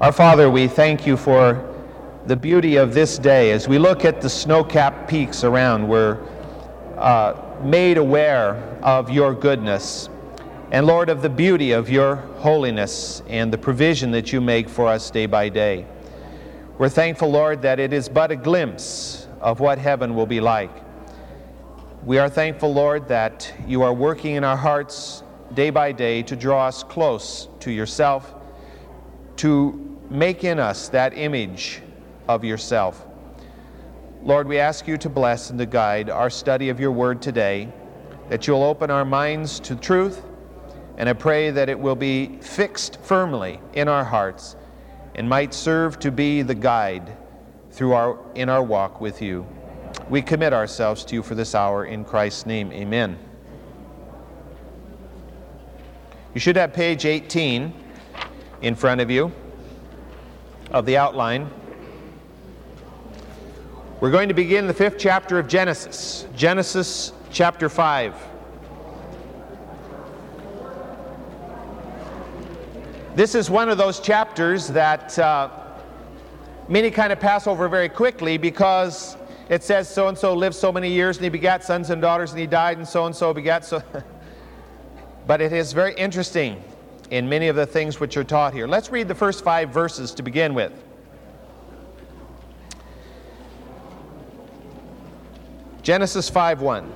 Our Father, we thank you for the beauty of this day. As we look at the snow capped peaks around, we're uh, made aware of your goodness. And Lord, of the beauty of your holiness and the provision that you make for us day by day. We're thankful, Lord, that it is but a glimpse of what heaven will be like. We are thankful, Lord, that you are working in our hearts day by day to draw us close to yourself, to make in us that image of yourself. Lord, we ask you to bless and to guide our study of your word today, that you'll open our minds to truth, and I pray that it will be fixed firmly in our hearts and might serve to be the guide through our, in our walk with you. We commit ourselves to you for this hour in Christ's name. Amen. You should have page 18 in front of you of the outline. We're going to begin the fifth chapter of Genesis, Genesis chapter 5. This is one of those chapters that uh, many kind of pass over very quickly because it says so and so lived so many years and he begat sons and daughters and he died and so and so begat so. but it is very interesting in many of the things which are taught here. Let's read the first five verses to begin with. Genesis 5:1.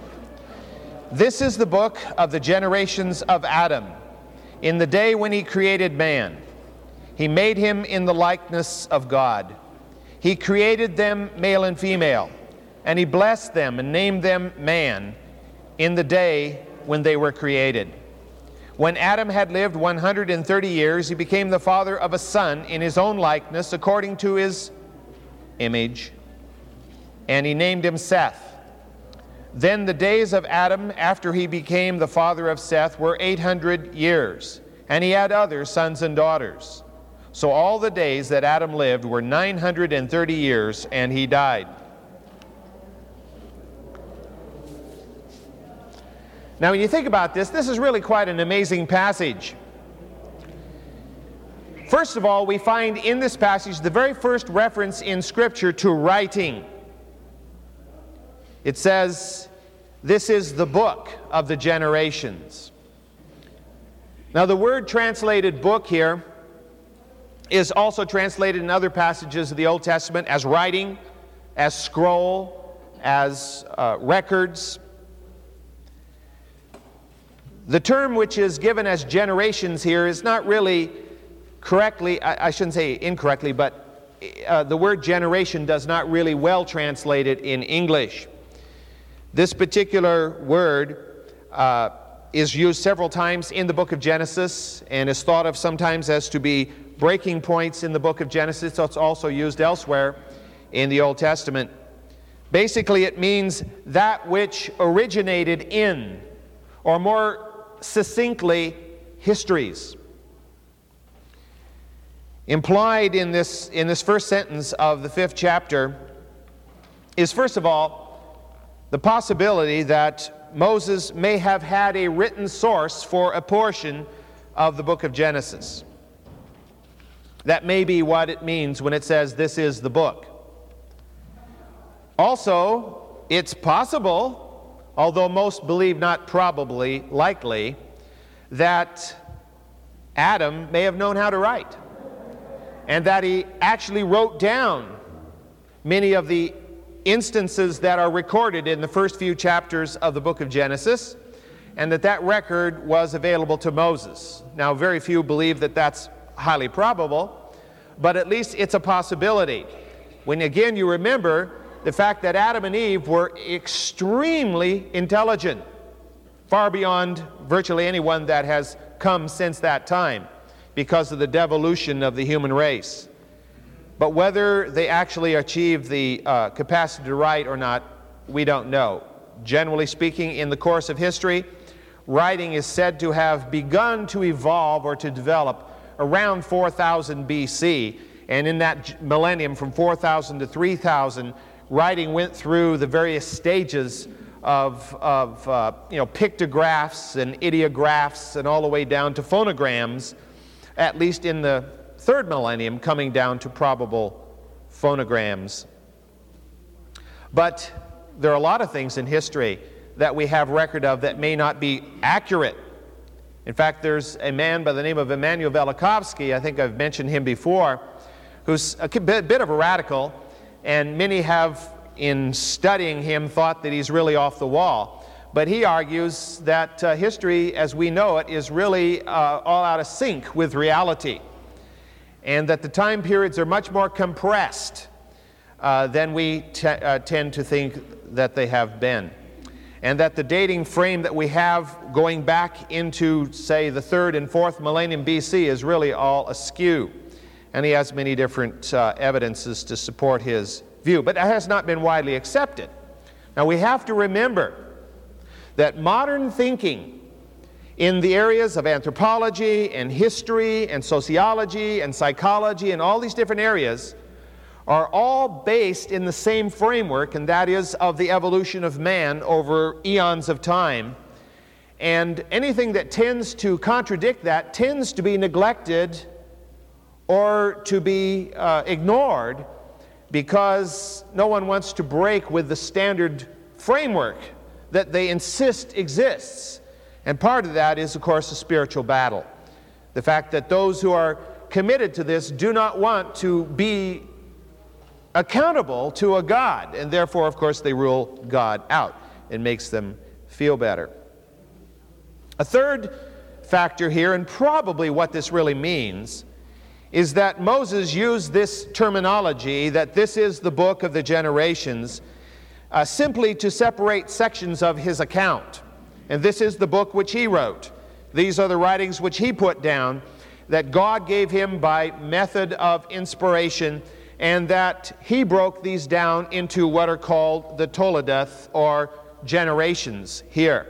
This is the book of the generations of Adam in the day when he created man. He made him in the likeness of God. He created them male and female, and he blessed them and named them man in the day when they were created. When Adam had lived 130 years, he became the father of a son in his own likeness, according to his image, and he named him Seth. Then the days of Adam after he became the father of Seth were 800 years, and he had other sons and daughters. So all the days that Adam lived were 930 years, and he died. Now, when you think about this, this is really quite an amazing passage. First of all, we find in this passage the very first reference in Scripture to writing. It says, this is the book of the generations. Now, the word translated book here is also translated in other passages of the Old Testament as writing, as scroll, as uh, records. The term which is given as generations here is not really correctly, I, I shouldn't say incorrectly, but uh, the word generation does not really well translate it in English. This particular word uh, is used several times in the book of Genesis and is thought of sometimes as to be breaking points in the book of Genesis. So it's also used elsewhere in the Old Testament. Basically, it means that which originated in, or more succinctly, histories. Implied in this, in this first sentence of the fifth chapter is, first of all, the possibility that Moses may have had a written source for a portion of the book of Genesis. That may be what it means when it says this is the book. Also, it's possible, although most believe not probably, likely, that Adam may have known how to write and that he actually wrote down many of the instances that are recorded in the first few chapters of the book of Genesis, and that that record was available to Moses. Now, very few believe that that's highly probable, but at least it's a possibility. When again you remember the fact that Adam and Eve were extremely intelligent, far beyond virtually anyone that has come since that time because of the devolution of the human race. But whether they actually achieved the uh, capacity to write or not, we don't know. Generally speaking, in the course of history, writing is said to have begun to evolve or to develop around 4000 BC. And in that millennium, from 4000 to 3000, writing went through the various stages of, of uh, you know, pictographs and ideographs and all the way down to phonograms, at least in the third millennium, coming down to probable phonograms. But there are a lot of things in history that we have record of that may not be accurate. In fact, there's a man by the name of Immanuel Velikovsky, I think I've mentioned him before, who's a bit of a radical, and many have, in studying him, thought that he's really off the wall. But he argues that uh, history, as we know it, is really uh, all out of sync with reality, and that the time periods are much more compressed uh, than we uh, tend to think that they have been and that the dating frame that we have going back into, say, the third and fourth millennium BC is really all askew. And he has many different uh, evidences to support his view, but that has not been widely accepted. Now we have to remember that modern thinking in the areas of anthropology and history and sociology and psychology and all these different areas are all based in the same framework, and that is of the evolution of man over eons of time. And anything that tends to contradict that tends to be neglected or to be uh, ignored because no one wants to break with the standard framework that they insist exists. And part of that is, of course, a spiritual battle. The fact that those who are committed to this do not want to be accountable to a God, and therefore, of course, they rule God out. It makes them feel better. A third factor here, and probably what this really means, is that Moses used this terminology that this is the book of the generations uh, simply to separate sections of his account. And this is the book which he wrote. These are the writings which he put down that God gave him by method of inspiration and that he broke these down into what are called the Toledoth or generations here.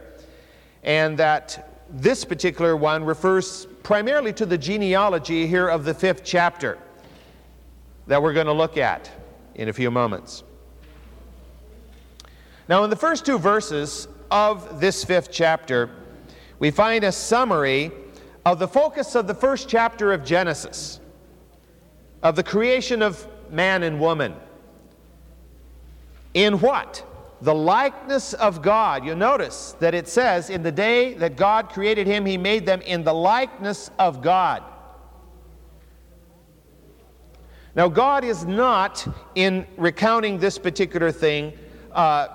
And that this particular one refers primarily to the genealogy here of the fifth chapter that we're going to look at in a few moments. Now, in the first two verses of this fifth chapter, we find a summary of the focus of the first chapter of Genesis, of the creation of man and woman. In what? The likeness of God. You'll notice that it says, In the day that God created him, he made them in the likeness of God. Now, God is not, in recounting this particular thing, uh,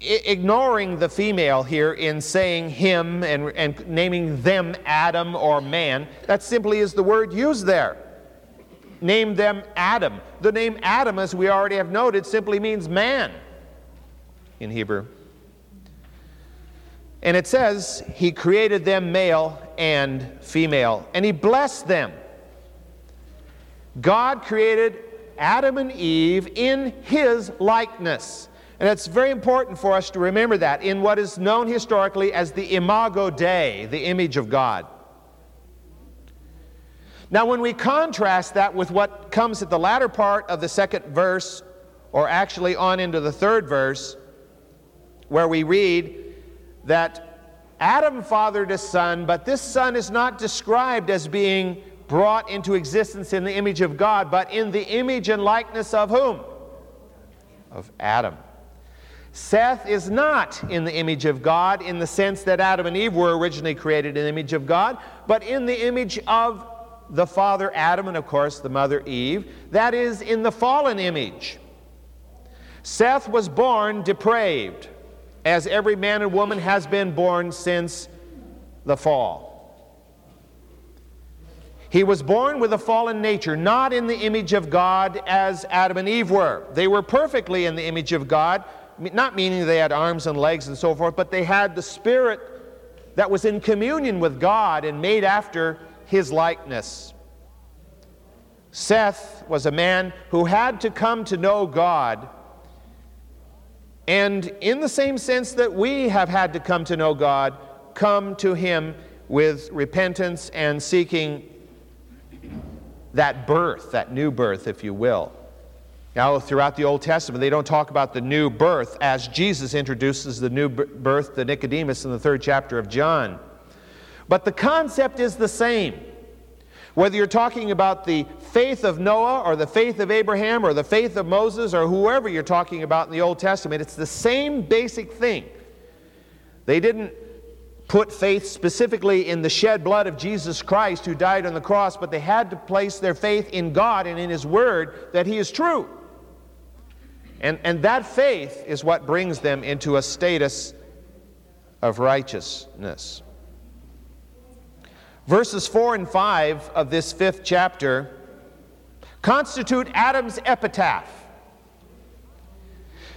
ignoring the female here in saying him and, and naming them Adam or man. That simply is the word used there Name them Adam. The name Adam, as we already have noted, simply means man in Hebrew. And it says, He created them male and female, and He blessed them. God created Adam and Eve in His likeness. And it's very important for us to remember that in what is known historically as the Imago Dei, the image of God. Now, when we contrast that with what comes at the latter part of the second verse, or actually on into the third verse, where we read that Adam fathered a son, but this son is not described as being brought into existence in the image of God, but in the image and likeness of whom? Of Adam. Seth is not in the image of God in the sense that Adam and Eve were originally created in the image of God, but in the image of the father Adam and, of course, the mother Eve. That is in the fallen image. Seth was born depraved, as every man and woman has been born since the fall. He was born with a fallen nature, not in the image of God as Adam and Eve were. They were perfectly in the image of God, not meaning they had arms and legs and so forth, but they had the spirit that was in communion with God and made after his likeness. Seth was a man who had to come to know God. And in the same sense that we have had to come to know God, come to Him with repentance and seeking that birth, that new birth, if you will. Now, throughout the Old Testament, they don't talk about the new birth as Jesus introduces the new birth to Nicodemus in the third chapter of John. But the concept is the same. Whether you're talking about the faith of Noah or the faith of Abraham or the faith of Moses or whoever you're talking about in the Old Testament, it's the same basic thing. They didn't put faith specifically in the shed blood of Jesus Christ who died on the cross, but they had to place their faith in God and in His Word that He is true. And, and that faith is what brings them into a status of righteousness. Verses 4 and 5 of this fifth chapter constitute Adam's epitaph.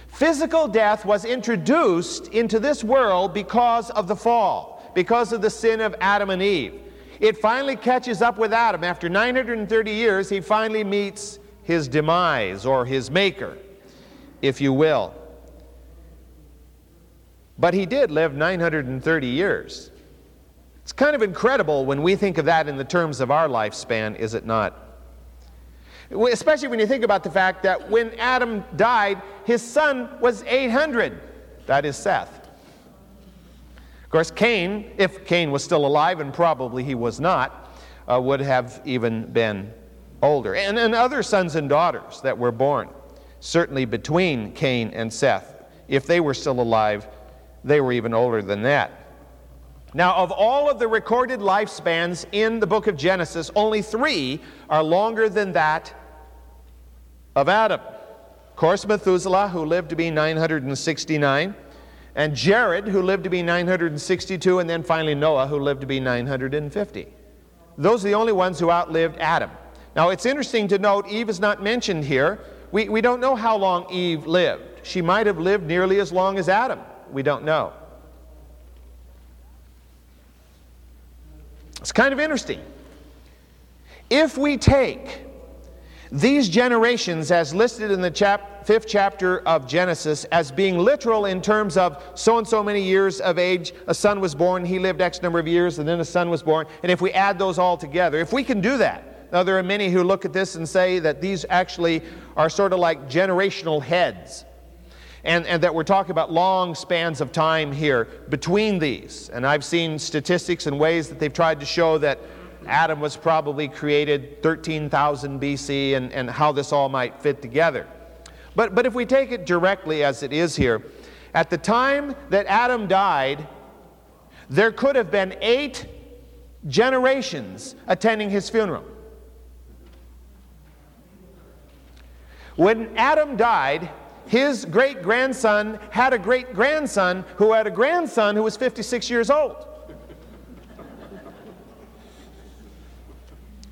Physical death was introduced into this world because of the fall, because of the sin of Adam and Eve. It finally catches up with Adam. After 930 years, he finally meets his demise or his maker, if you will. But he did live 930 years. It's kind of incredible when we think of that in the terms of our lifespan, is it not? Especially when you think about the fact that when Adam died, his son was 800. That is Seth. Of course, Cain, if Cain was still alive, and probably he was not, uh, would have even been older. And, and other sons and daughters that were born, certainly between Cain and Seth, if they were still alive, they were even older than that. Now, of all of the recorded lifespans in the book of Genesis, only three are longer than that of Adam. Of course, Methuselah, who lived to be 969, and Jared, who lived to be 962, and then finally Noah, who lived to be 950. Those are the only ones who outlived Adam. Now, it's interesting to note Eve is not mentioned here. We, we don't know how long Eve lived. She might have lived nearly as long as Adam. We don't know. It's kind of interesting. If we take these generations, as listed in the chap- fifth chapter of Genesis, as being literal in terms of so and so many years of age, a son was born, he lived X number of years, and then a son was born, and if we add those all together, if we can do that, now there are many who look at this and say that these actually are sort of like generational heads and, and that we're talking about long spans of time here between these. And I've seen statistics and ways that they've tried to show that Adam was probably created 13,000 BC and, and how this all might fit together. But, but if we take it directly as it is here, at the time that Adam died, there could have been eight generations attending his funeral. When Adam died, his great grandson had a great grandson who had a grandson who was 56 years old.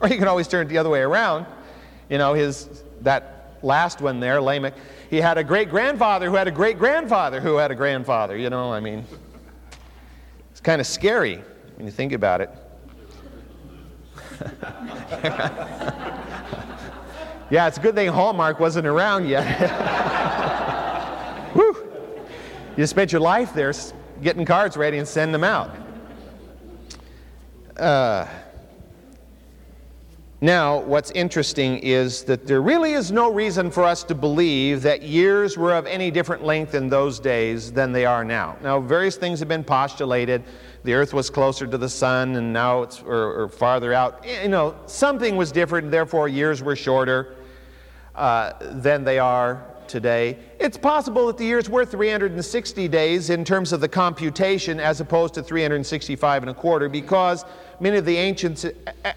or you can always turn it the other way around. You know, his, that last one there, Lamech, he had a great grandfather who had a great grandfather who had a grandfather. You know, I mean, it's kind of scary when you think about it. Yeah, it's a good thing Hallmark wasn't around yet. Whew. You spent your life there getting cards ready and sending them out. Uh, now, what's interesting is that there really is no reason for us to believe that years were of any different length in those days than they are now. Now, various things have been postulated. The earth was closer to the sun, and now it's or, or farther out. You know, something was different, therefore years were shorter uh, than they are today. It's possible that the years were 360 days in terms of the computation as opposed to 365 and a quarter because many of the ancients,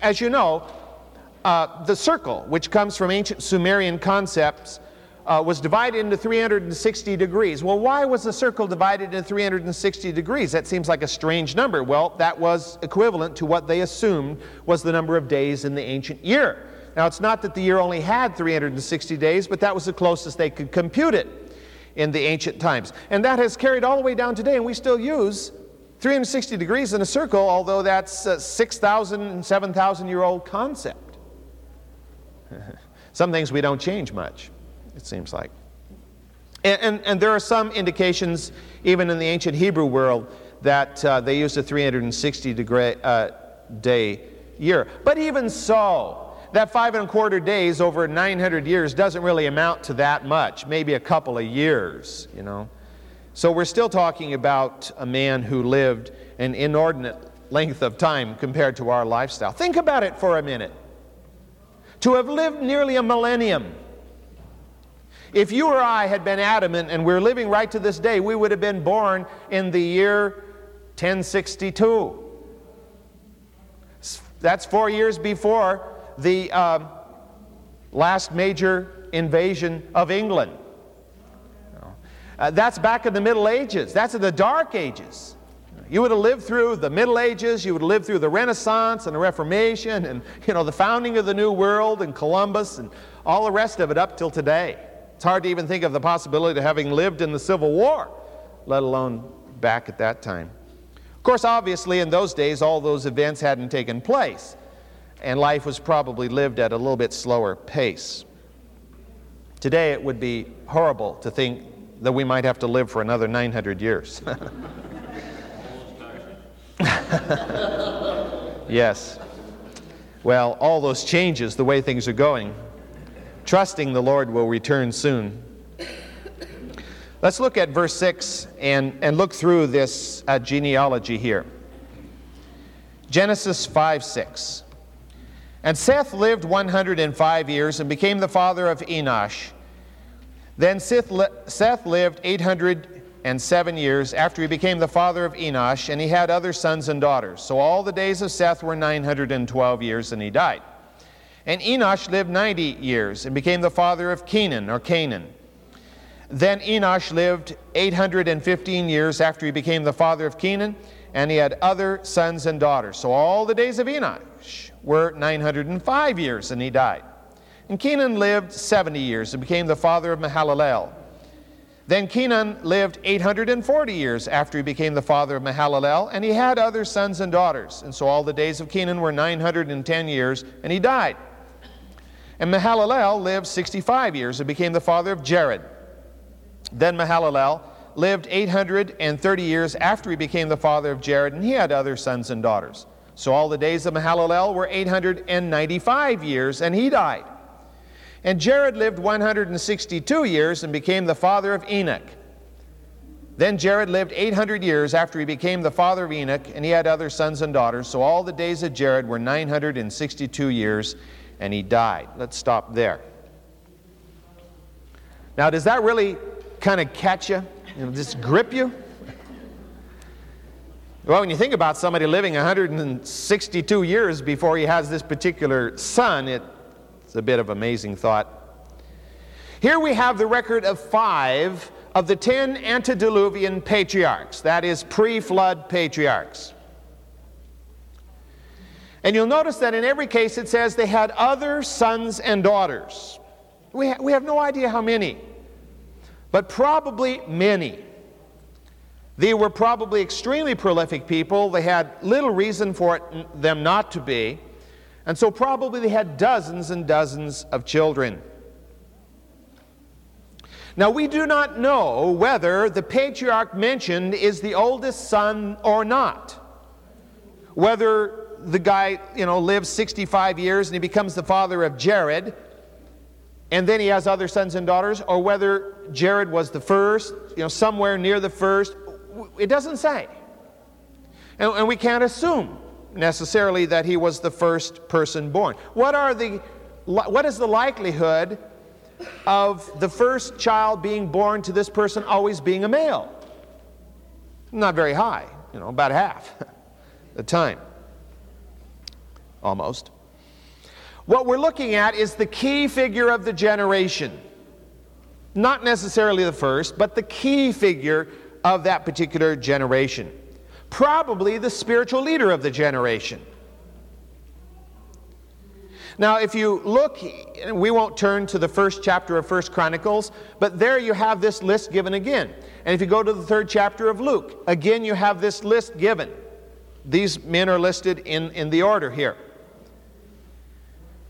as you know, uh, the circle, which comes from ancient Sumerian concepts, uh, was divided into 360 degrees. Well, why was the circle divided into 360 degrees? That seems like a strange number. Well, that was equivalent to what they assumed was the number of days in the ancient year. Now, it's not that the year only had 360 days, but that was the closest they could compute it in the ancient times. And that has carried all the way down today, and we still use 360 degrees in a circle, although that's a 6,000 and 7,000 year old concept. some things we don't change much, it seems like. And, and, and, there are some indications, even in the ancient Hebrew world, that uh, they used a 360 degree, uh, day year. But even so, that five and a quarter days over 900 years doesn't really amount to that much, maybe a couple of years, you know. So we're still talking about a man who lived an inordinate length of time compared to our lifestyle. Think about it for a minute. to have lived nearly a millennium. If you or I had been adamant and we're living right to this day, we would have been born in the year 1062. That's four years before the um, last major invasion of England. Uh, that's back in the Middle Ages. That's in the Dark Ages. You would have lived through the Middle Ages, you would have lived through the Renaissance and the Reformation and you know the founding of the New World and Columbus and all the rest of it up till today. It's hard to even think of the possibility of having lived in the Civil War, let alone back at that time. Of course, obviously, in those days, all those events hadn't taken place, and life was probably lived at a little bit slower pace. Today, it would be horrible to think that we might have to live for another 900 years. yes. Well, all those changes, the way things are going, trusting the Lord will return soon. Let's look at verse 6 and, and look through this uh, genealogy here. Genesis 5 6. And Seth lived 105 years and became the father of Enosh. Then Seth lived 807 years after he became the father of Enosh, and he had other sons and daughters. So all the days of Seth were 912 years, and he died. And Enosh lived 90 years and became the father of Kenan or Canaan. Then Enosh lived 815 years after he became the father of Kenan, and he had other sons and daughters. So all the days of Enosh were 905 years, and he died. And Kenan lived 70 years and became the father of Mahalalel. Then Kenan lived 840 years after he became the father of Mahalalel, and he had other sons and daughters. And so all the days of Kenan were 910 years, and he died. And Mahalalel lived 65 years and became the father of Jared. Then Mahalalel lived 830 years after he became the father of Jared, and he had other sons and daughters. So all the days of Mahalalel were 895 years, and he died. And Jared lived 162 years and became the father of Enoch. Then Jared lived 800 years after he became the father of Enoch, and he had other sons and daughters. So all the days of Jared were 962 years, and he died. Let's stop there. Now, does that really kind of catch you? you know, just grip you? Well, when you think about somebody living 162 years before he has this particular son, it's a bit of amazing thought. Here we have the record of five of the ten antediluvian patriarchs, that is, pre flood patriarchs. And you'll notice that in every case it says they had other sons and daughters. We, ha- we have no idea how many, but probably many. They were probably extremely prolific people. They had little reason for it, them not to be. And so probably they had dozens and dozens of children. Now, we do not know whether the patriarch mentioned is the oldest son or not. Whether the guy, you know, lives 65 years and he becomes the father of Jared, and then he has other sons and daughters, or whether Jared was the first, you know, somewhere near the first. It doesn't say. And, and we can't assume necessarily that he was the first person born. What, are the, what is the likelihood of the first child being born to this person always being a male? Not very high, you know, about half the time. Almost. What we're looking at is the key figure of the generation. Not necessarily the first, but the key figure of that particular generation probably the spiritual leader of the generation. Now, if you look, we won't turn to the first chapter of First Chronicles, but there you have this list given again. And if you go to the third chapter of Luke, again you have this list given. These men are listed in, in the order here.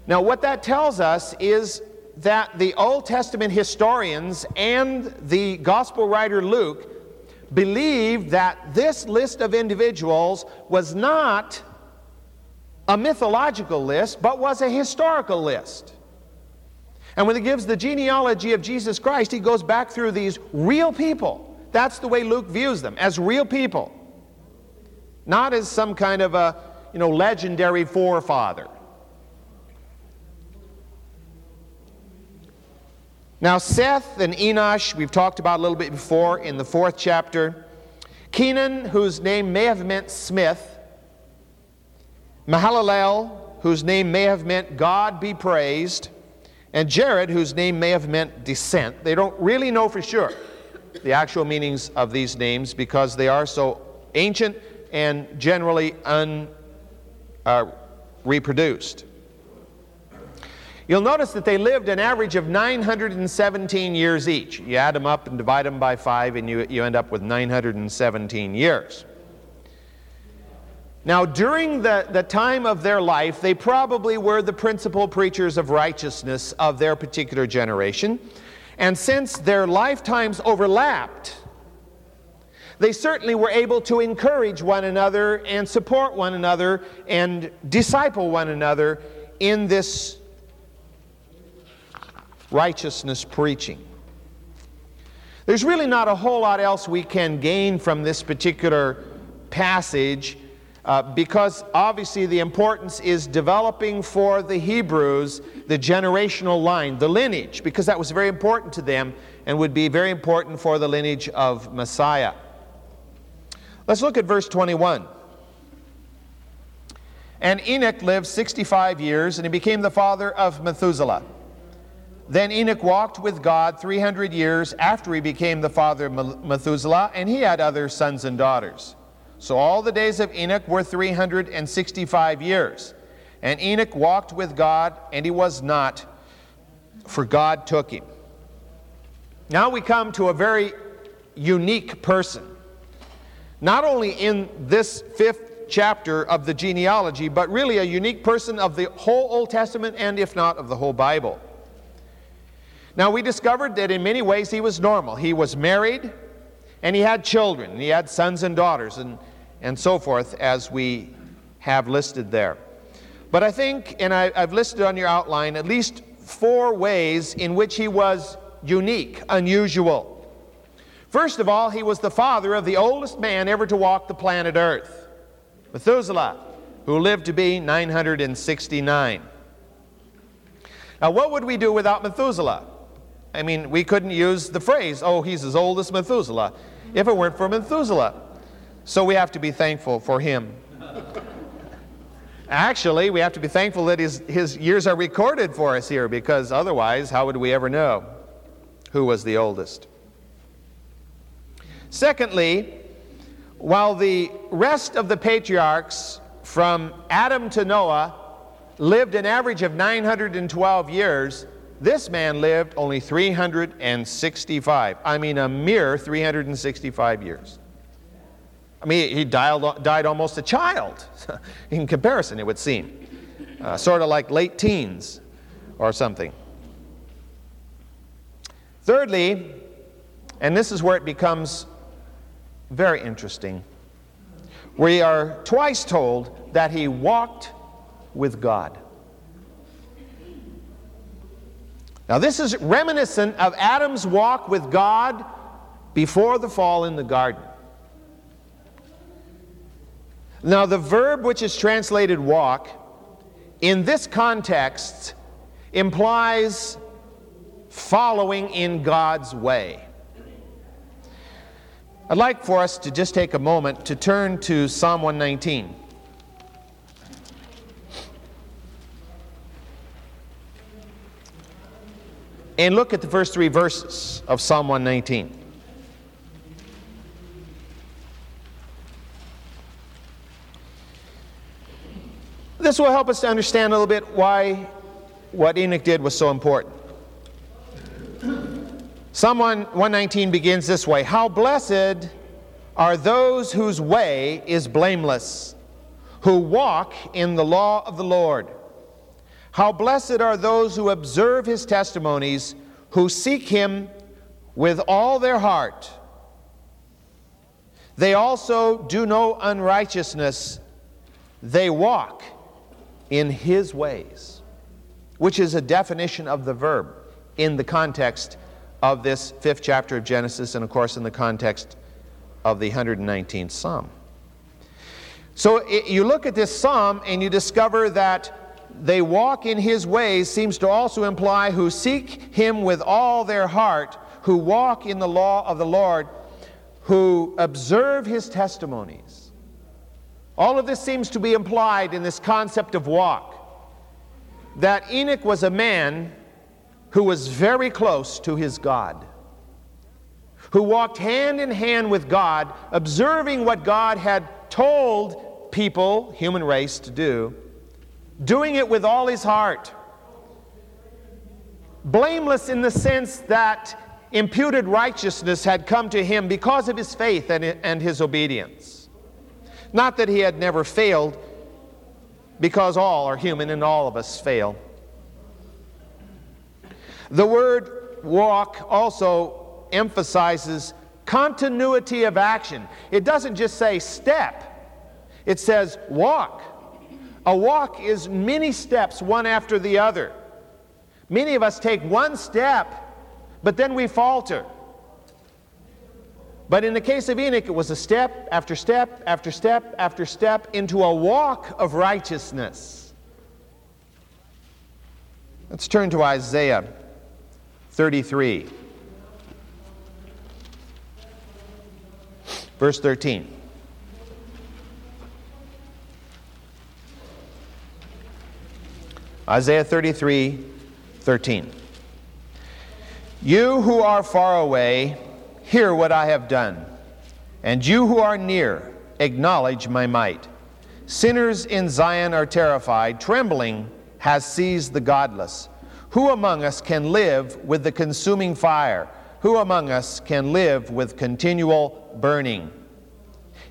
Now, what that tells us is that the Old Testament historians and the gospel writer Luke believed that this list of individuals was not a mythological list, but was a historical list. And when he gives the genealogy of Jesus Christ, he goes back through these real people. That's the way Luke views them, as real people. Not as some kind of a, you know, legendary forefather. Now, Seth and Enosh, we've talked about a little bit before in the fourth chapter. Kenan, whose name may have meant smith. Mahalalel, whose name may have meant God be praised. And Jared, whose name may have meant descent. They don't really know for sure the actual meanings of these names because they are so ancient and generally unreproduced. Uh, You'll notice that they lived an average of 917 years each. You add them up and divide them by five, and you, you end up with 917 years. Now, during the, the time of their life, they probably were the principal preachers of righteousness of their particular generation. And since their lifetimes overlapped, they certainly were able to encourage one another and support one another and disciple one another in this righteousness preaching. There's really not a whole lot else we can gain from this particular passage uh, because obviously the importance is developing for the Hebrews the generational line, the lineage, because that was very important to them and would be very important for the lineage of Messiah. Let's look at verse 21. And Enoch lived 65 years, and he became the father of Methuselah. Then Enoch walked with God 300 years after he became the father of Methuselah, and he had other sons and daughters. So all the days of Enoch were 365 years. And Enoch walked with God, and he was not, for God took him. Now we come to a very unique person. Not only in this fifth chapter of the genealogy, but really a unique person of the whole Old Testament and, if not, of the whole Bible. Now, we discovered that in many ways he was normal. He was married and he had children. He had sons and daughters and, and so forth, as we have listed there. But I think, and I, I've listed on your outline, at least four ways in which he was unique, unusual. First of all, he was the father of the oldest man ever to walk the planet Earth, Methuselah, who lived to be 969. Now, what would we do without Methuselah? I mean, we couldn't use the phrase, oh, he's as old as Methuselah, if it weren't for Methuselah. So we have to be thankful for him. Actually, we have to be thankful that his, his years are recorded for us here because otherwise, how would we ever know who was the oldest? Secondly, while the rest of the patriarchs from Adam to Noah lived an average of 912 years, this man lived only 365. I mean, a mere 365 years. I mean, he died, died almost a child in comparison, it would seem. Uh, sort of like late teens or something. Thirdly, and this is where it becomes very interesting, we are twice told that he walked with God. Now, this is reminiscent of Adam's walk with God before the fall in the garden. Now, the verb which is translated walk in this context implies following in God's way. I'd like for us to just take a moment to turn to Psalm 119. And look at the first three verses of Psalm 119. This will help us to understand a little bit why what Enoch did was so important. Psalm 119 begins this way How blessed are those whose way is blameless, who walk in the law of the Lord. How blessed are those who observe his testimonies, who seek him with all their heart. They also do no unrighteousness, they walk in his ways, which is a definition of the verb in the context of this fifth chapter of Genesis, and of course, in the context of the 119th Psalm. So it, you look at this psalm and you discover that they walk in his ways seems to also imply who seek him with all their heart, who walk in the law of the Lord, who observe his testimonies. All of this seems to be implied in this concept of walk. That Enoch was a man who was very close to his God, who walked hand in hand with God, observing what God had told people, human race, to do doing it with all his heart. Blameless in the sense that imputed righteousness had come to him because of his faith and, and his obedience. Not that he had never failed, because all are human and all of us fail. The word walk also emphasizes continuity of action. It doesn't just say step, it says walk. A walk is many steps, one after the other. Many of us take one step, but then we falter. But in the case of Enoch, it was a step after step after step after step into a walk of righteousness. Let's turn to Isaiah 33, verse 13. Isaiah 33 13. You who are far away, hear what I have done, and you who are near, acknowledge my might. Sinners in Zion are terrified, trembling has seized the godless. Who among us can live with the consuming fire? Who among us can live with continual burning?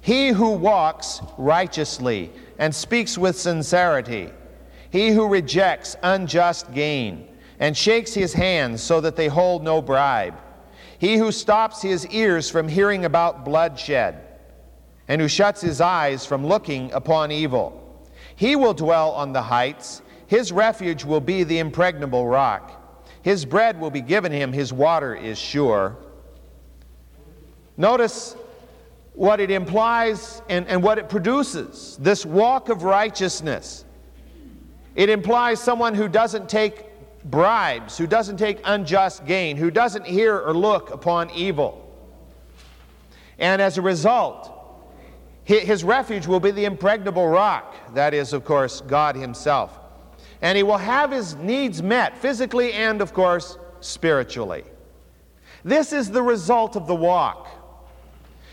He who walks righteously and speaks with sincerity he who rejects unjust gain and shakes his hands so that they hold no bribe. He who stops his ears from hearing about bloodshed and who shuts his eyes from looking upon evil. He will dwell on the heights. His refuge will be the impregnable rock. His bread will be given him, his water is sure. Notice what it implies and, and what it produces this walk of righteousness. It implies someone who doesn't take bribes, who doesn't take unjust gain, who doesn't hear or look upon evil. And as a result, his refuge will be the impregnable rock. That is, of course, God Himself. And he will have his needs met physically and, of course, spiritually. This is the result of the walk.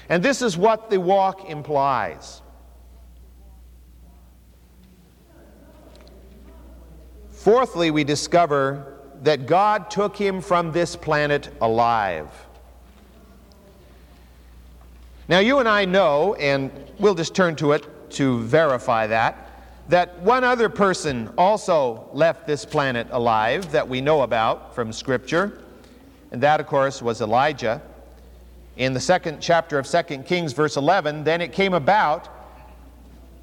And this is what the walk implies. Fourthly, we discover that God took him from this planet alive. Now, you and I know, and we'll just turn to it to verify that, that one other person also left this planet alive that we know about from Scripture, and that, of course, was Elijah. In the second chapter of 2 Kings, verse 11, then it came about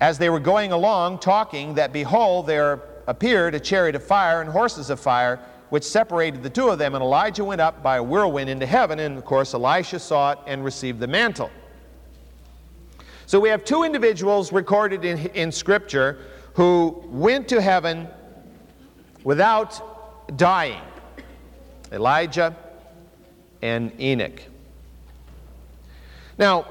as they were going along talking that behold, there appeared a chariot of fire and horses of fire, which separated the two of them. And Elijah went up by a whirlwind into heaven. And of course, Elisha saw it and received the mantle. So we have two individuals recorded in, in Scripture who went to heaven without dying Elijah and Enoch. Now,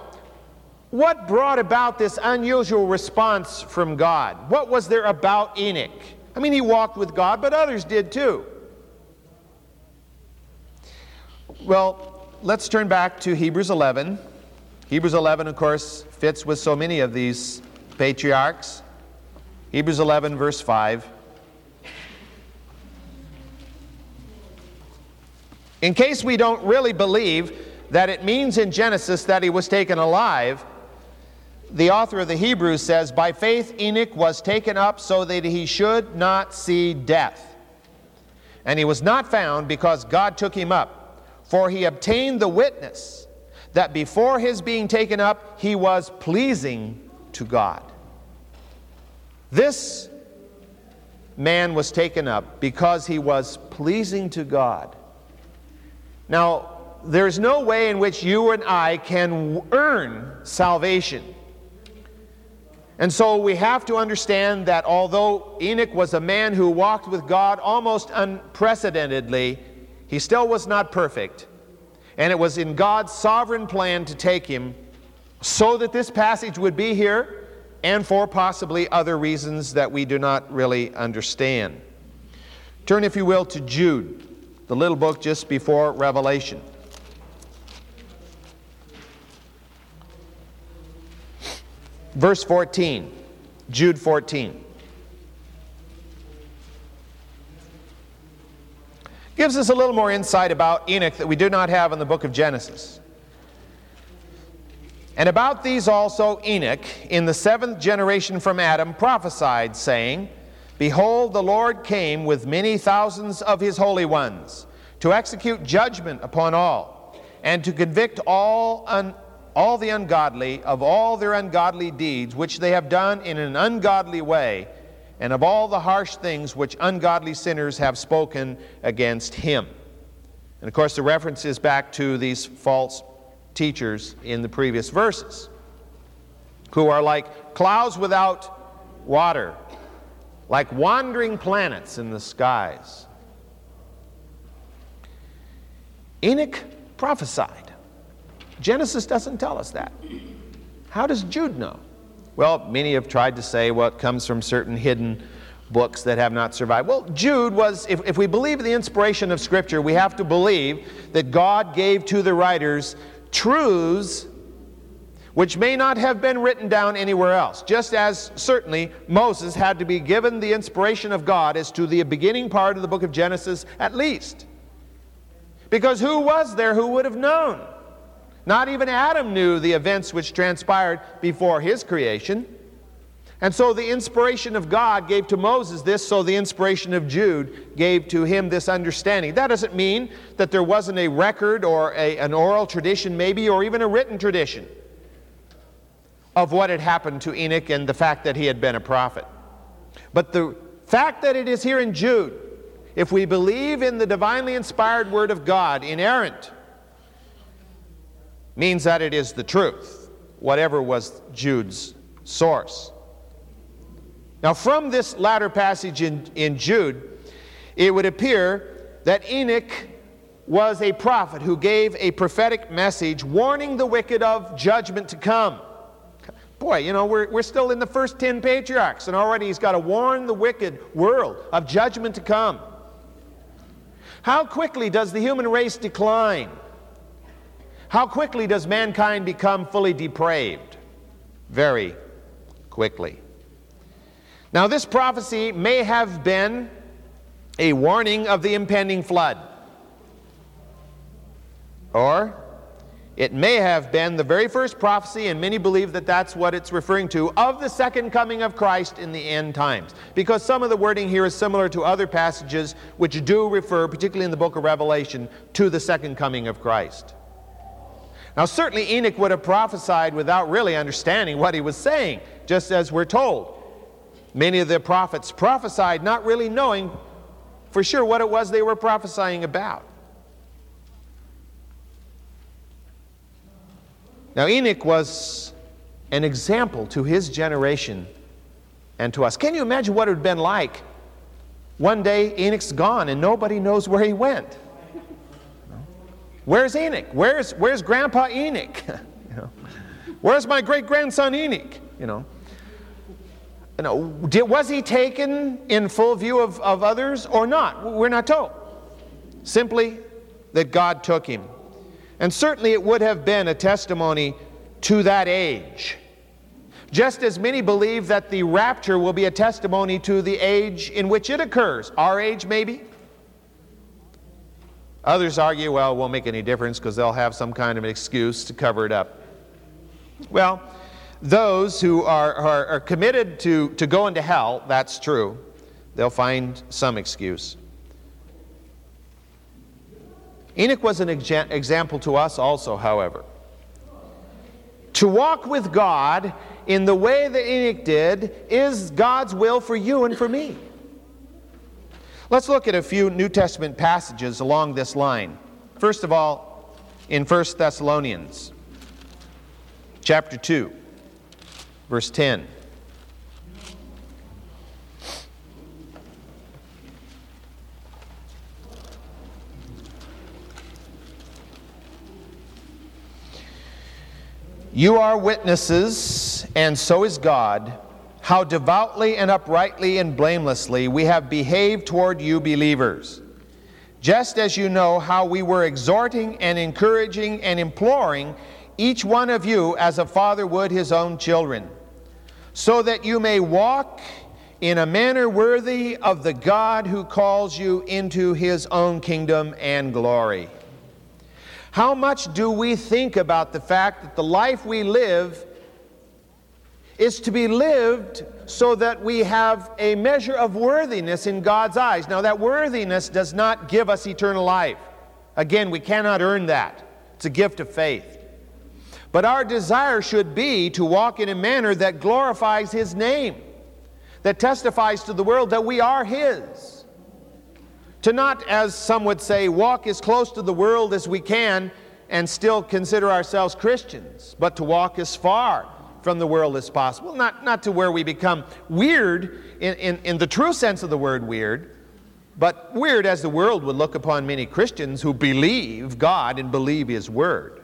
what brought about this unusual response from God? What was there about Enoch? I mean, he walked with God, but others did too. Well, let's turn back to Hebrews 11. Hebrews 11, of course, fits with so many of these patriarchs. Hebrews 11, verse 5. In case we don't really believe that it means in Genesis that he was taken alive, the author of the Hebrews says, By faith Enoch was taken up so that he should not see death. And he was not found because God took him up, for he obtained the witness that before his being taken up, he was pleasing to God. This man was taken up because he was pleasing to God. Now, there's no way in which you and I can earn salvation. And so we have to understand that although Enoch was a man who walked with God almost unprecedentedly, he still was not perfect. And it was in God's sovereign plan to take him so that this passage would be here and for possibly other reasons that we do not really understand. Turn, if you will, to Jude, the little book just before Revelation. Verse 14, Jude 14. Gives us a little more insight about Enoch that we do not have in the book of Genesis. And about these also Enoch, in the seventh generation from Adam, prophesied, saying, Behold, the Lord came with many thousands of his holy ones to execute judgment upon all, and to convict all un- all the ungodly of all their ungodly deeds which they have done in an ungodly way, and of all the harsh things which ungodly sinners have spoken against him. And of course, the reference is back to these false teachers in the previous verses, who are like clouds without water, like wandering planets in the skies. Enoch prophesied. Genesis doesn't tell us that. How does Jude know? Well, many have tried to say, well, it comes from certain hidden books that have not survived. Well, Jude was, if, if we believe the inspiration of Scripture, we have to believe that God gave to the writers truths which may not have been written down anywhere else, just as certainly Moses had to be given the inspiration of God as to the beginning part of the book of Genesis at least. Because who was there who would have known? Not even Adam knew the events which transpired before his creation. And so the inspiration of God gave to Moses this, so the inspiration of Jude gave to him this understanding. That doesn't mean that there wasn't a record or a, an oral tradition, maybe, or even a written tradition of what had happened to Enoch and the fact that he had been a prophet. But the fact that it is here in Jude, if we believe in the divinely inspired Word of God, inerrant, means that it is the truth, whatever was Jude's source. Now, from this latter passage in, in Jude, it would appear that Enoch was a prophet who gave a prophetic message warning the wicked of judgment to come. Boy, you know, we're, we're still in the first 10 patriarchs, and already he's got to warn the wicked world of judgment to come. How quickly does the human race decline? How quickly does mankind become fully depraved? Very quickly. Now, this prophecy may have been a warning of the impending flood, or it may have been the very first prophecy, and many believe that that's what it's referring to, of the second coming of Christ in the end times. Because some of the wording here is similar to other passages which do refer, particularly in the book of Revelation, to the second coming of Christ. Now, certainly Enoch would have prophesied without really understanding what he was saying, just as we're told. Many of the prophets prophesied not really knowing for sure what it was they were prophesying about. Now, Enoch was an example to his generation and to us. Can you imagine what it would have been like? One day, Enoch's gone and nobody knows where he went. Where's Enoch? Where's, where's Grandpa Enoch? you know, where's my great grandson Enoch? You know, you know was he taken in full view of, of others or not? We're not told. Simply that God took him. And certainly it would have been a testimony to that age. Just as many believe that the rapture will be a testimony to the age in which it occurs, our age maybe, Others argue, well, it won't make any difference because they'll have some kind of an excuse to cover it up. Well, those who are, are, are committed to, to go into hell, that's true. They'll find some excuse. Enoch was an exa- example to us also, however. To walk with God in the way that Enoch did is God's will for you and for me. Let's look at a few New Testament passages along this line. First of all, in 1 Thessalonians chapter 2, verse 10. You are witnesses, and so is God how devoutly and uprightly and blamelessly we have behaved toward you believers. Just as you know how we were exhorting and encouraging and imploring each one of you as a father would his own children, so that you may walk in a manner worthy of the God who calls you into his own kingdom and glory. How much do we think about the fact that the life we live is to be lived so that we have a measure of worthiness in God's eyes? Now, that worthiness does not give us eternal life. Again, we cannot earn that, it's a gift of faith. But our desire should be to walk in a manner that glorifies His name, that testifies to the world that we are His. To not, as some would say, walk as close to the world as we can and still consider ourselves Christians, but to walk as far from the world as possible. Not, not to where we become weird in, in, in the true sense of the word weird, but weird as the world would look upon many Christians who believe God and believe His Word.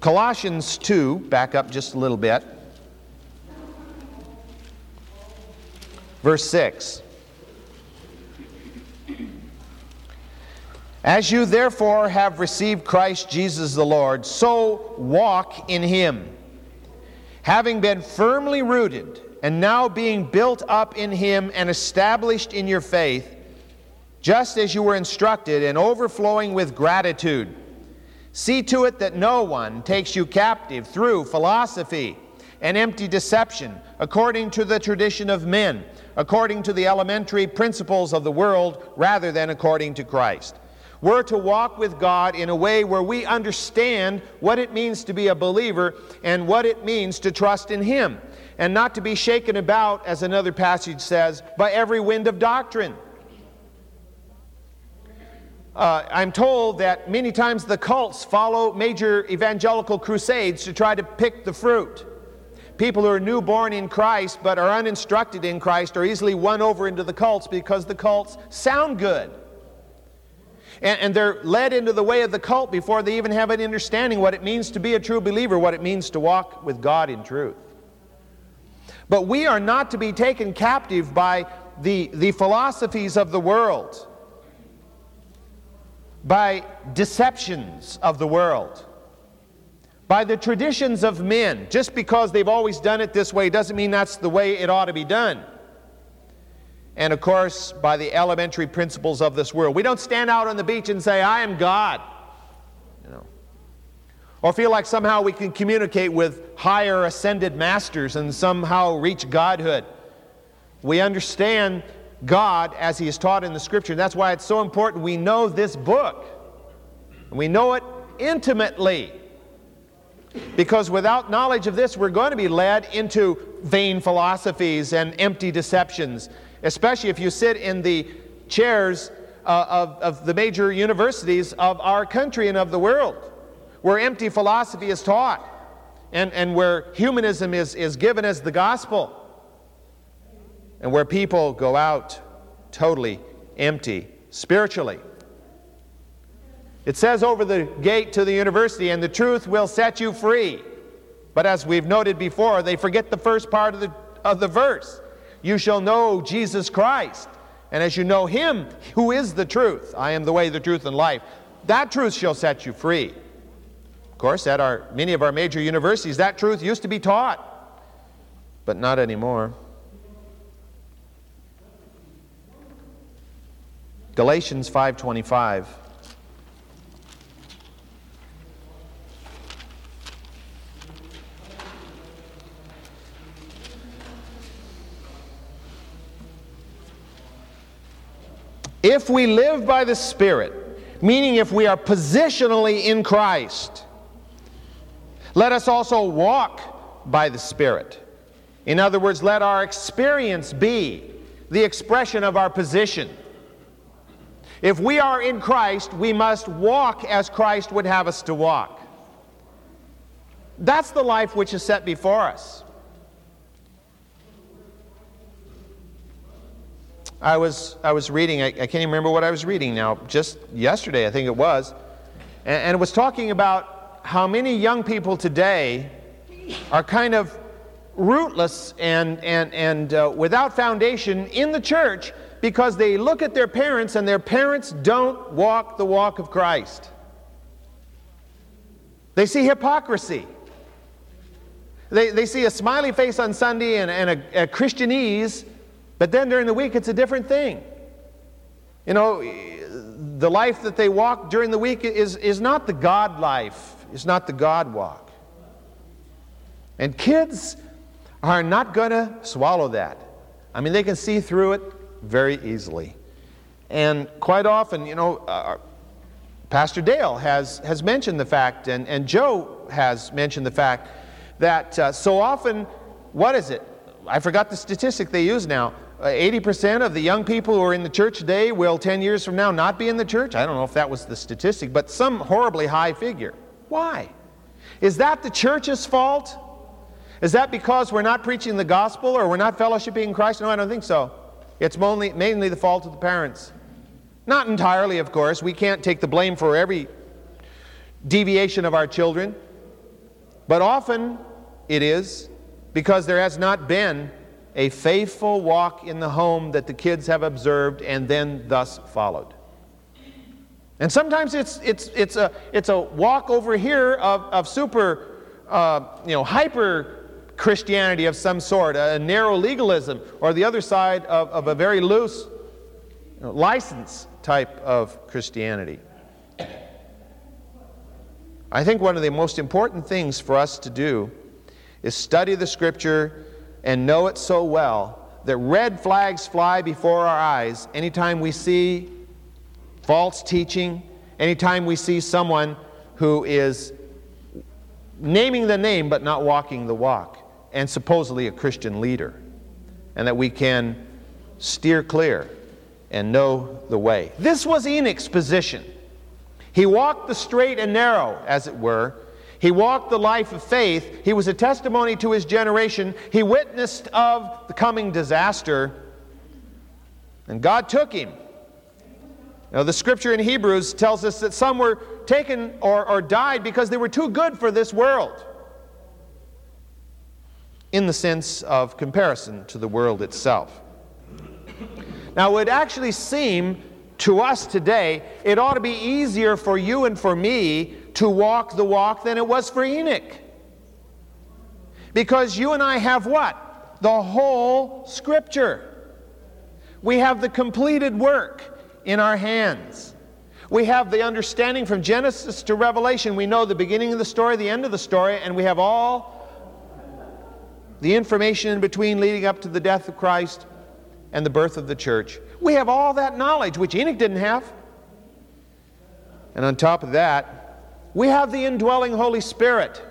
Colossians 2, back up just a little bit. Verse 6 As you therefore have received Christ Jesus the Lord, so walk in him, having been firmly rooted, and now being built up in him and established in your faith, just as you were instructed, and overflowing with gratitude. See to it that no one takes you captive through philosophy and empty deception, according to the tradition of men according to the elementary principles of the world rather than according to Christ. We're to walk with God in a way where we understand what it means to be a believer and what it means to trust in Him, and not to be shaken about, as another passage says, by every wind of doctrine. Uh, I'm told that many times the cults follow major evangelical crusades to try to pick the fruit. People who are newborn in Christ but are uninstructed in Christ are easily won over into the cults because the cults sound good. And, and, they're led into the way of the cult before they even have an understanding what it means to be a true believer, what it means to walk with God in truth. But we are not to be taken captive by the, the philosophies of the world, by deceptions of the world by the traditions of men. Just because they've always done it this way doesn't mean that's the way it ought to be done. And of course, by the elementary principles of this world. We don't stand out on the beach and say, I am God. You know. Or feel like somehow we can communicate with higher ascended masters and somehow reach godhood. We understand God as He is taught in the Scripture. That's why it's so important we know this book. And we know it intimately. Because without knowledge of this, we're going to be led into vain philosophies and empty deceptions, especially if you sit in the chairs uh, of, of the major universities of our country and of the world, where empty philosophy is taught and, and where humanism is, is given as the gospel, and where people go out totally empty spiritually. It says over the gate to the university, and the truth will set you free. But as we've noted before, they forget the first part of the, of the verse. You shall know Jesus Christ. And as you know him, who is the truth, I am the way, the truth, and life, that truth shall set you free. Of course, at our, many of our major universities, that truth used to be taught, but not anymore. Galatians 5:25 If we live by the Spirit, meaning if we are positionally in Christ, let us also walk by the Spirit. In other words, let our experience be the expression of our position. If we are in Christ, we must walk as Christ would have us to walk. That's the life which is set before us. I was, I was reading, I, I, can't even remember what I was reading now, just yesterday, I think it was. and, and it was talking about how many young people today are kind of rootless and, and, and uh, without foundation in the church because they look at their parents and their parents don't walk the walk of Christ. They see hypocrisy. They, they see a smiley face on Sunday and, and a, a Christianese, but then during the week it's a different thing. You know, the life that they walk during the week is, is not the God life, it's not the God walk. And kids are not going to swallow that. I mean, they can see through it very easily. And quite often, you know, uh, Pastor Dale has, has mentioned the fact, and, and Joe has mentioned the fact, that uh, so often, what is it? I forgot the statistic they use now. Uh, 80% of the young people who are in the church today will 10 years from now not be in the church. I don't know if that was the statistic, but some horribly high figure. Why? Is that the church's fault? Is that because we're not preaching the gospel or we're not fellowshipping in Christ? No, I don't think so. It's mainly, mainly the fault of the parents. Not entirely, of course. We can't take the blame for every deviation of our children. But often it is because there has not been a faithful walk in the home that the kids have observed and then thus followed. And sometimes it's, it's, it's, a, it's a walk over here of, of super, uh, you know, hyper Christianity of some sort, a narrow legalism, or the other side of, of a very loose you know, license type of Christianity. I think one of the most important things for us to do is study the Scripture and know it so well that red flags fly before our eyes anytime we see false teaching, anytime we see someone who is naming the name but not walking the walk, and supposedly a Christian leader, and that we can steer clear and know the way. This was Enoch's position. He walked the straight and narrow, as it were. He walked the life of faith. He was a testimony to his generation. He witnessed of the coming disaster. And God took him. Now, the scripture in Hebrews tells us that some were taken or, or died because they were too good for this world, in the sense of comparison to the world itself. Now, it would actually seem to us today, it ought to be easier for you and for me to walk the walk than it was for Enoch. Because you and I have what? The whole Scripture. We have the completed work in our hands. We have the understanding from Genesis to Revelation. We know the beginning of the story, the end of the story, and we have all the information in between leading up to the death of Christ and the birth of the church. We have all that knowledge, which Enoch didn't have. And on top of that, we have the indwelling Holy Spirit.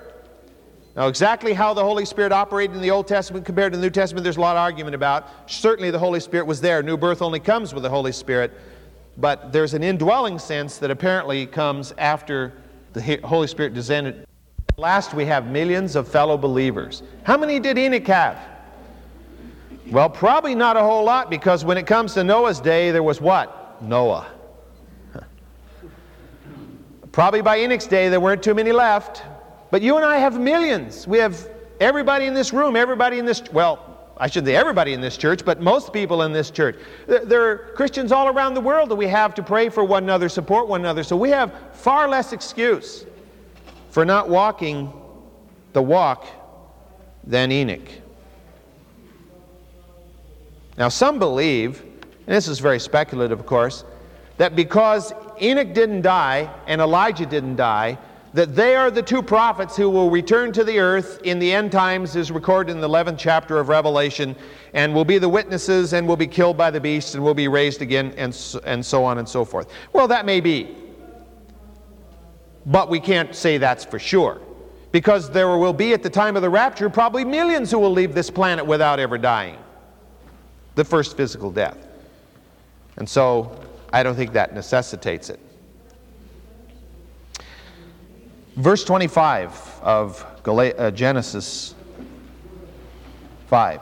Now, exactly how the Holy Spirit operated in the Old Testament compared to the New Testament, there's a lot of argument about. Certainly, the Holy Spirit was there. New birth only comes with the Holy Spirit. But there's an indwelling sense that apparently comes after the Holy Spirit descended. Last, we have millions of fellow believers. How many did Enoch have? Well, probably not a whole lot because when it comes to Noah's day, there was what? Noah. Probably by Enoch's day, there weren't too many left. But you and I have millions. We have everybody in this room, everybody in this, well, I shouldn't say everybody in this church, but most people in this church. There are Christians all around the world that we have to pray for one another, support one another. So we have far less excuse for not walking the walk than Enoch. Now, some believe, and this is very speculative, of course, that because Enoch didn't die and Elijah didn't die, that they are the two prophets who will return to the earth in the end times, as recorded in the 11th chapter of Revelation, and will be the witnesses and will be killed by the beast and will be raised again, and so, and so on and so forth. Well, that may be. But we can't say that's for sure. Because there will be, at the time of the rapture, probably millions who will leave this planet without ever dying the first physical death. And so I don't think that necessitates it. Verse 25 of uh, Genesis 5.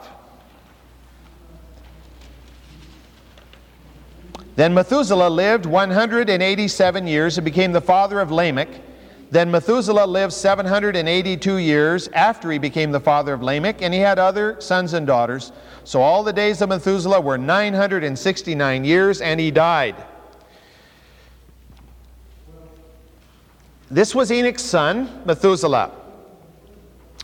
Then Methuselah lived 187 years and became the father of Lamech. Then Methuselah lived 782 years after he became the father of Lamech, and he had other sons and daughters. So all the days of Methuselah were 969 years, and he died. This was Enoch's son, Methuselah.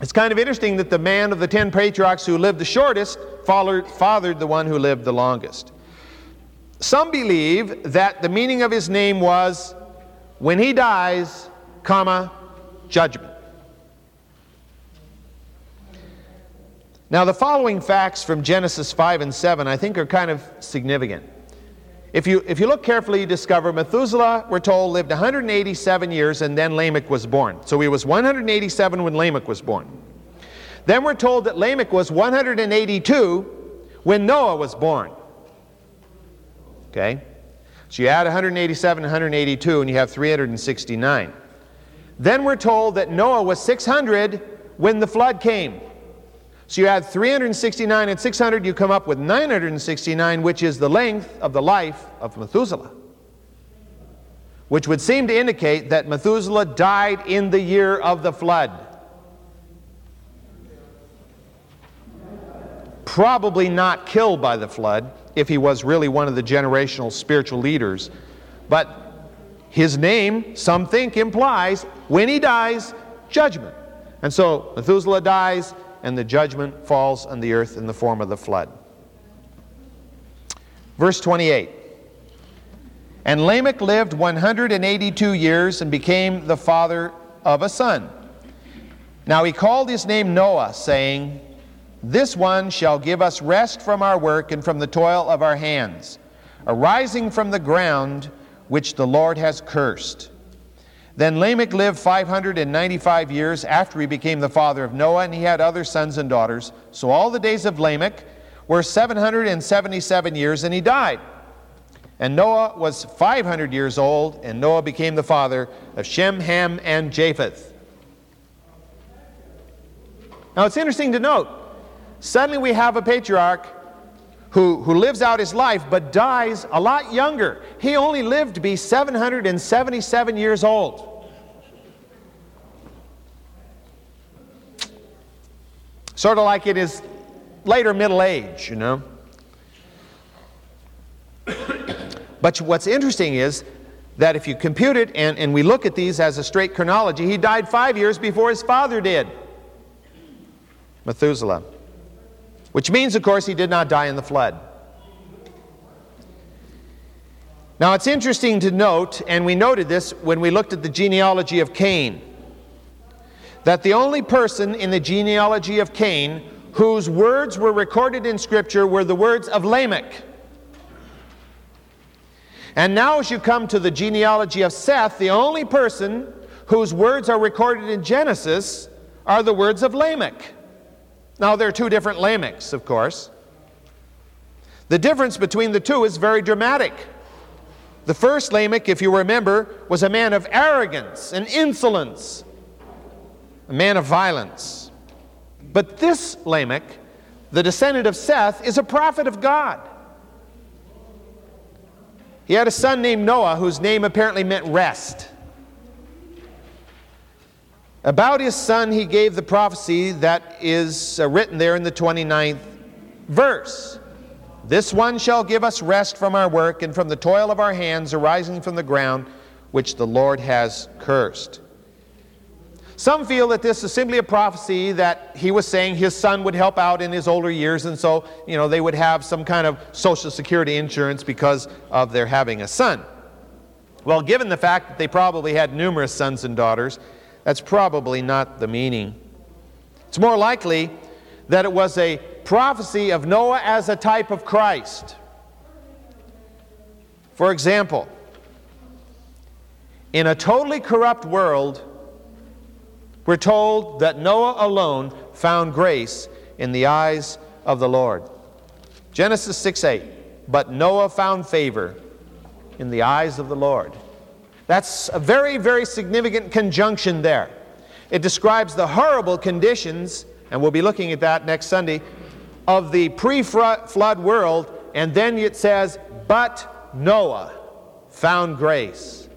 It's kind of interesting that the man of the ten patriarchs who lived the shortest fathered the one who lived the longest. Some believe that the meaning of his name was when he dies, comma, judgment. Now, the following facts from Genesis 5 and 7 I think are kind of significant. If you, if you look carefully, you discover Methuselah, we're told, lived 187 years and then Lamech was born. So he was 187 when Lamech was born. Then we're told that Lamech was 182 when Noah was born. Okay? So you add 187 and 182 and you have 369. Then we're told that Noah was 600 when the flood came. So you add 369 and 600, you come up with 969, which is the length of the life of Methuselah. Which would seem to indicate that Methuselah died in the year of the flood. Probably not killed by the flood, if he was really one of the generational spiritual leaders. But his name, some think, implies when he dies, judgment. And so Methuselah dies, and the judgment falls on the earth in the form of the flood. Verse 28 And Lamech lived 182 years and became the father of a son. Now he called his name Noah, saying, This one shall give us rest from our work and from the toil of our hands, arising from the ground which the Lord has cursed. Then Lamech lived 595 years after he became the father of Noah, and he had other sons and daughters. So all the days of Lamech were 777 years, and he died. And Noah was 500 years old, and Noah became the father of Shem, Ham, and Japheth. Now it's interesting to note, suddenly we have a patriarch who, who lives out his life but dies a lot younger. He only lived to be 777 years old. Sort of like in his later middle age, you know. but what's interesting is that if you compute it and, and we look at these as a straight chronology, he died five years before his father did, Methuselah. Which means, of course, he did not die in the flood. Now, it's interesting to note, and we noted this when we looked at the genealogy of Cain, that the only person in the genealogy of Cain whose words were recorded in Scripture were the words of Lamech. And now, as you come to the genealogy of Seth, the only person whose words are recorded in Genesis are the words of Lamech. Now, there are two different Lamechs, of course. The difference between the two is very dramatic. The first Lamech, if you remember, was a man of arrogance and insolence, a man of violence. But this Lamech, the descendant of Seth, is a prophet of God. He had a son named Noah whose name apparently meant rest. About his son, he gave the prophecy that is uh, written there in the 29th verse. This one shall give us rest from our work and from the toil of our hands arising from the ground which the Lord has cursed. Some feel that this is simply a prophecy that he was saying his son would help out in his older years, and so, you know, they would have some kind of social security insurance because of their having a son. Well, given the fact that they probably had numerous sons and daughters, that's probably not the meaning. It's more likely that it was a prophecy of Noah as a type of Christ. For example, in a totally corrupt world, we're told that Noah alone found grace in the eyes of the Lord. Genesis 6 8. But Noah found favor in the eyes of the Lord. That's a very, very significant conjunction there. It describes the horrible conditions, and we'll be looking at that next Sunday, of the pre flood world, and then it says, but Noah found grace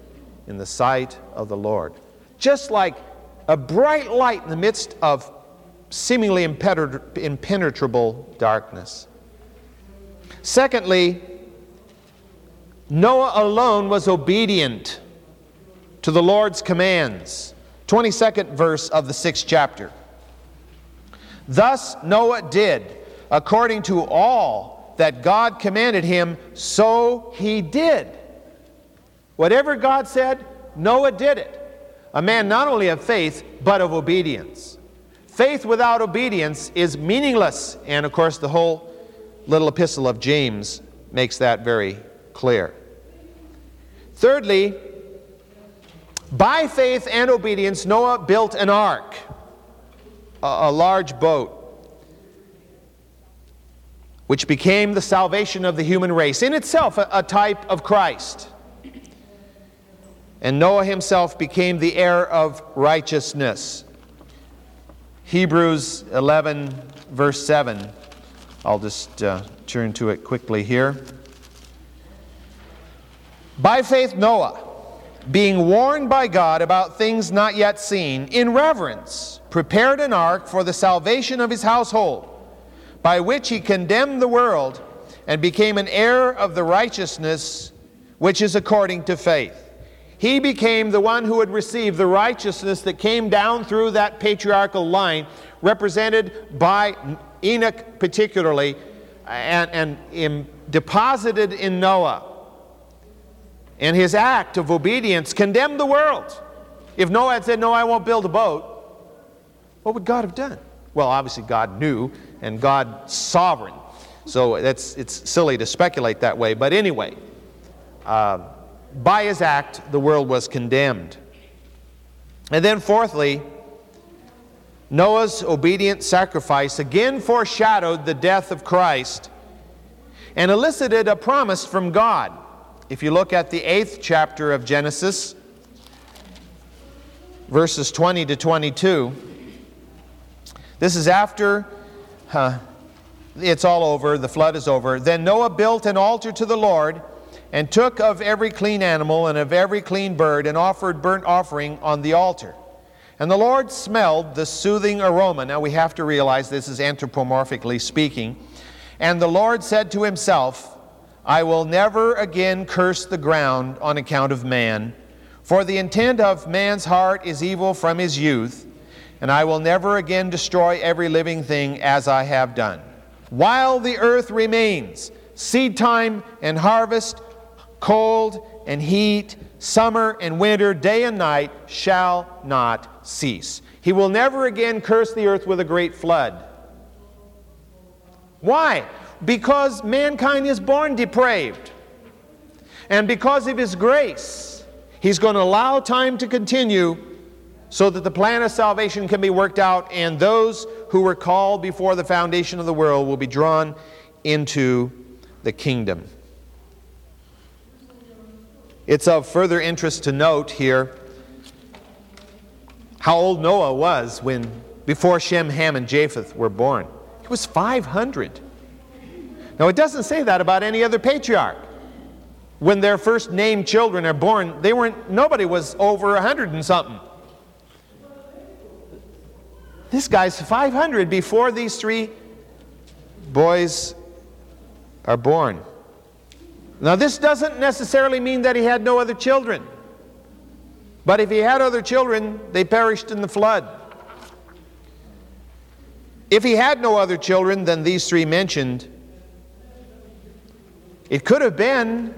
in the sight of the Lord. Just like a bright light in the midst of seemingly impenetrable darkness. Secondly, Noah alone was obedient to the Lord's commands. 22nd verse of the sixth chapter. Thus Noah did according to all that God commanded him, so he did. Whatever God said, Noah did it. A man not only of faith, but of obedience. Faith without obedience is meaningless, and of course, the whole little epistle of James makes that very clear. Thirdly, by faith and obedience, Noah built an ark, a, a large boat, which became the salvation of the human race, in itself a, a type of Christ. And Noah himself became the heir of righteousness. Hebrews 11, verse 7. I'll just uh, turn to it quickly here. By faith, Noah, being warned by God about things not yet seen, in reverence, prepared an ark for the salvation of his household, by which he condemned the world and became an heir of the righteousness which is according to faith. He became the one who would receive the righteousness that came down through that patriarchal line, represented by Enoch particularly, and, and in, deposited in Noah and his act of obedience condemned the world. If Noah had said, No, I won't build a boat, what would God have done? Well, obviously, God knew, and God's sovereign. So that's, it's silly to speculate that way. But anyway, uh, by his act, the world was condemned. And then, fourthly, Noah's obedient sacrifice again foreshadowed the death of Christ and elicited a promise from God. If you look at the eighth chapter of Genesis, verses 20 to 22, this is after it's all over, the flood is over. Then Noah built an altar to the Lord and took of every clean animal and of every clean bird and offered burnt offering on the altar. And the Lord smelled the soothing aroma. Now we have to realize this is anthropomorphically speaking. And the Lord said to himself, I will never again curse the ground on account of man, for the intent of man's heart is evil from his youth, and I will never again destroy every living thing as I have done. While the earth remains, seed time and harvest, cold and heat, summer and winter, day and night shall not cease. He will never again curse the earth with a great flood. Why? Because mankind is born depraved. And because of His grace, He's going to allow time to continue so that the plan of salvation can be worked out, and those who were called before the foundation of the world will be drawn into the kingdom. It's of further interest to note here how old Noah was when before Shem, Ham, and Japheth were born. He was 500. Now, it doesn't say that about any other patriarch. When their first named children are born, they weren't, nobody was over a hundred and something. This guy's 500 before these three boys are born. Now, this doesn't necessarily mean that he had no other children. But if he had other children, they perished in the flood. If he had no other children than these three mentioned, it could have been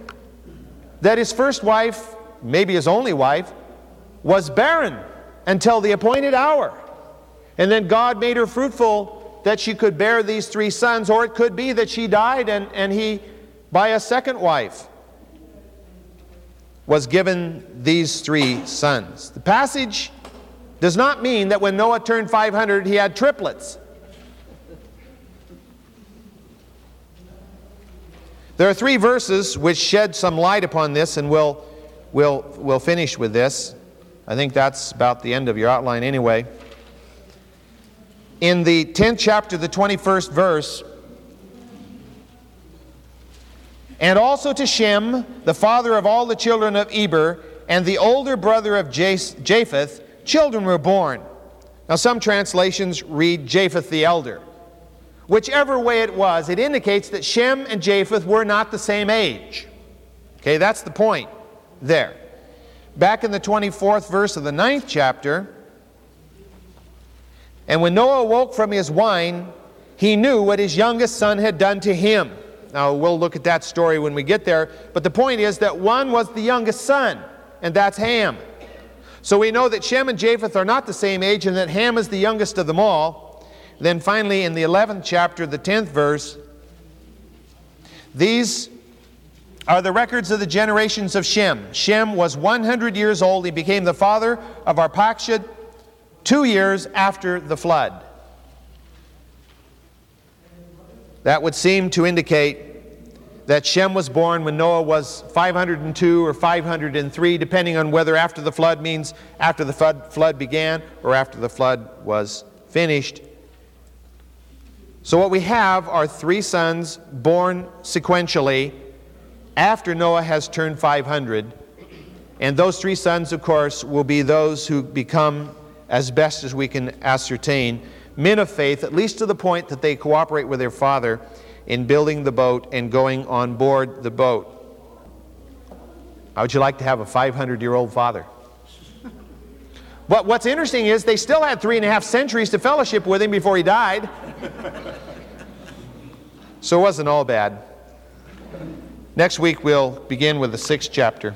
that his first wife, maybe his only wife, was barren until the appointed hour. And then God made her fruitful that she could bear these three sons, or it could be that she died and, and he, by a second wife, was given these three sons. The passage does not mean that when Noah turned 500, he had triplets. There are three verses which shed some light upon this, and we'll, we'll, we'll finish with this. I think that's about the end of your outline anyway. In the 10th chapter, the 21st verse, and also to Shem, the father of all the children of Eber, and the older brother of Japheth, children were born. Now, some translations read Japheth the elder. Whichever way it was, it indicates that Shem and Japheth were not the same age. Okay, that's the point there. Back in the 24th verse of the ninth chapter, and when Noah awoke from his wine, he knew what his youngest son had done to him. Now, we'll look at that story when we get there, but the point is that one was the youngest son, and that's Ham. So we know that Shem and Japheth are not the same age, and that Ham is the youngest of them all. Then finally, in the 11th chapter, the 10th verse, these are the records of the generations of Shem. Shem was 100 years old. He became the father of Arpachshad two years after the flood. That would seem to indicate that Shem was born when Noah was 502 or 503, depending on whether after the flood means after the flood, flood began or after the flood was finished. So, what we have are three sons born sequentially after Noah has turned 500. And those three sons, of course, will be those who become, as best as we can ascertain, men of faith, at least to the point that they cooperate with their father in building the boat and going on board the boat. How would you like to have a 500 year old father? But what's interesting is they still had three and a half centuries to fellowship with him before he died. so it wasn't all bad. Next week we'll begin with the sixth chapter.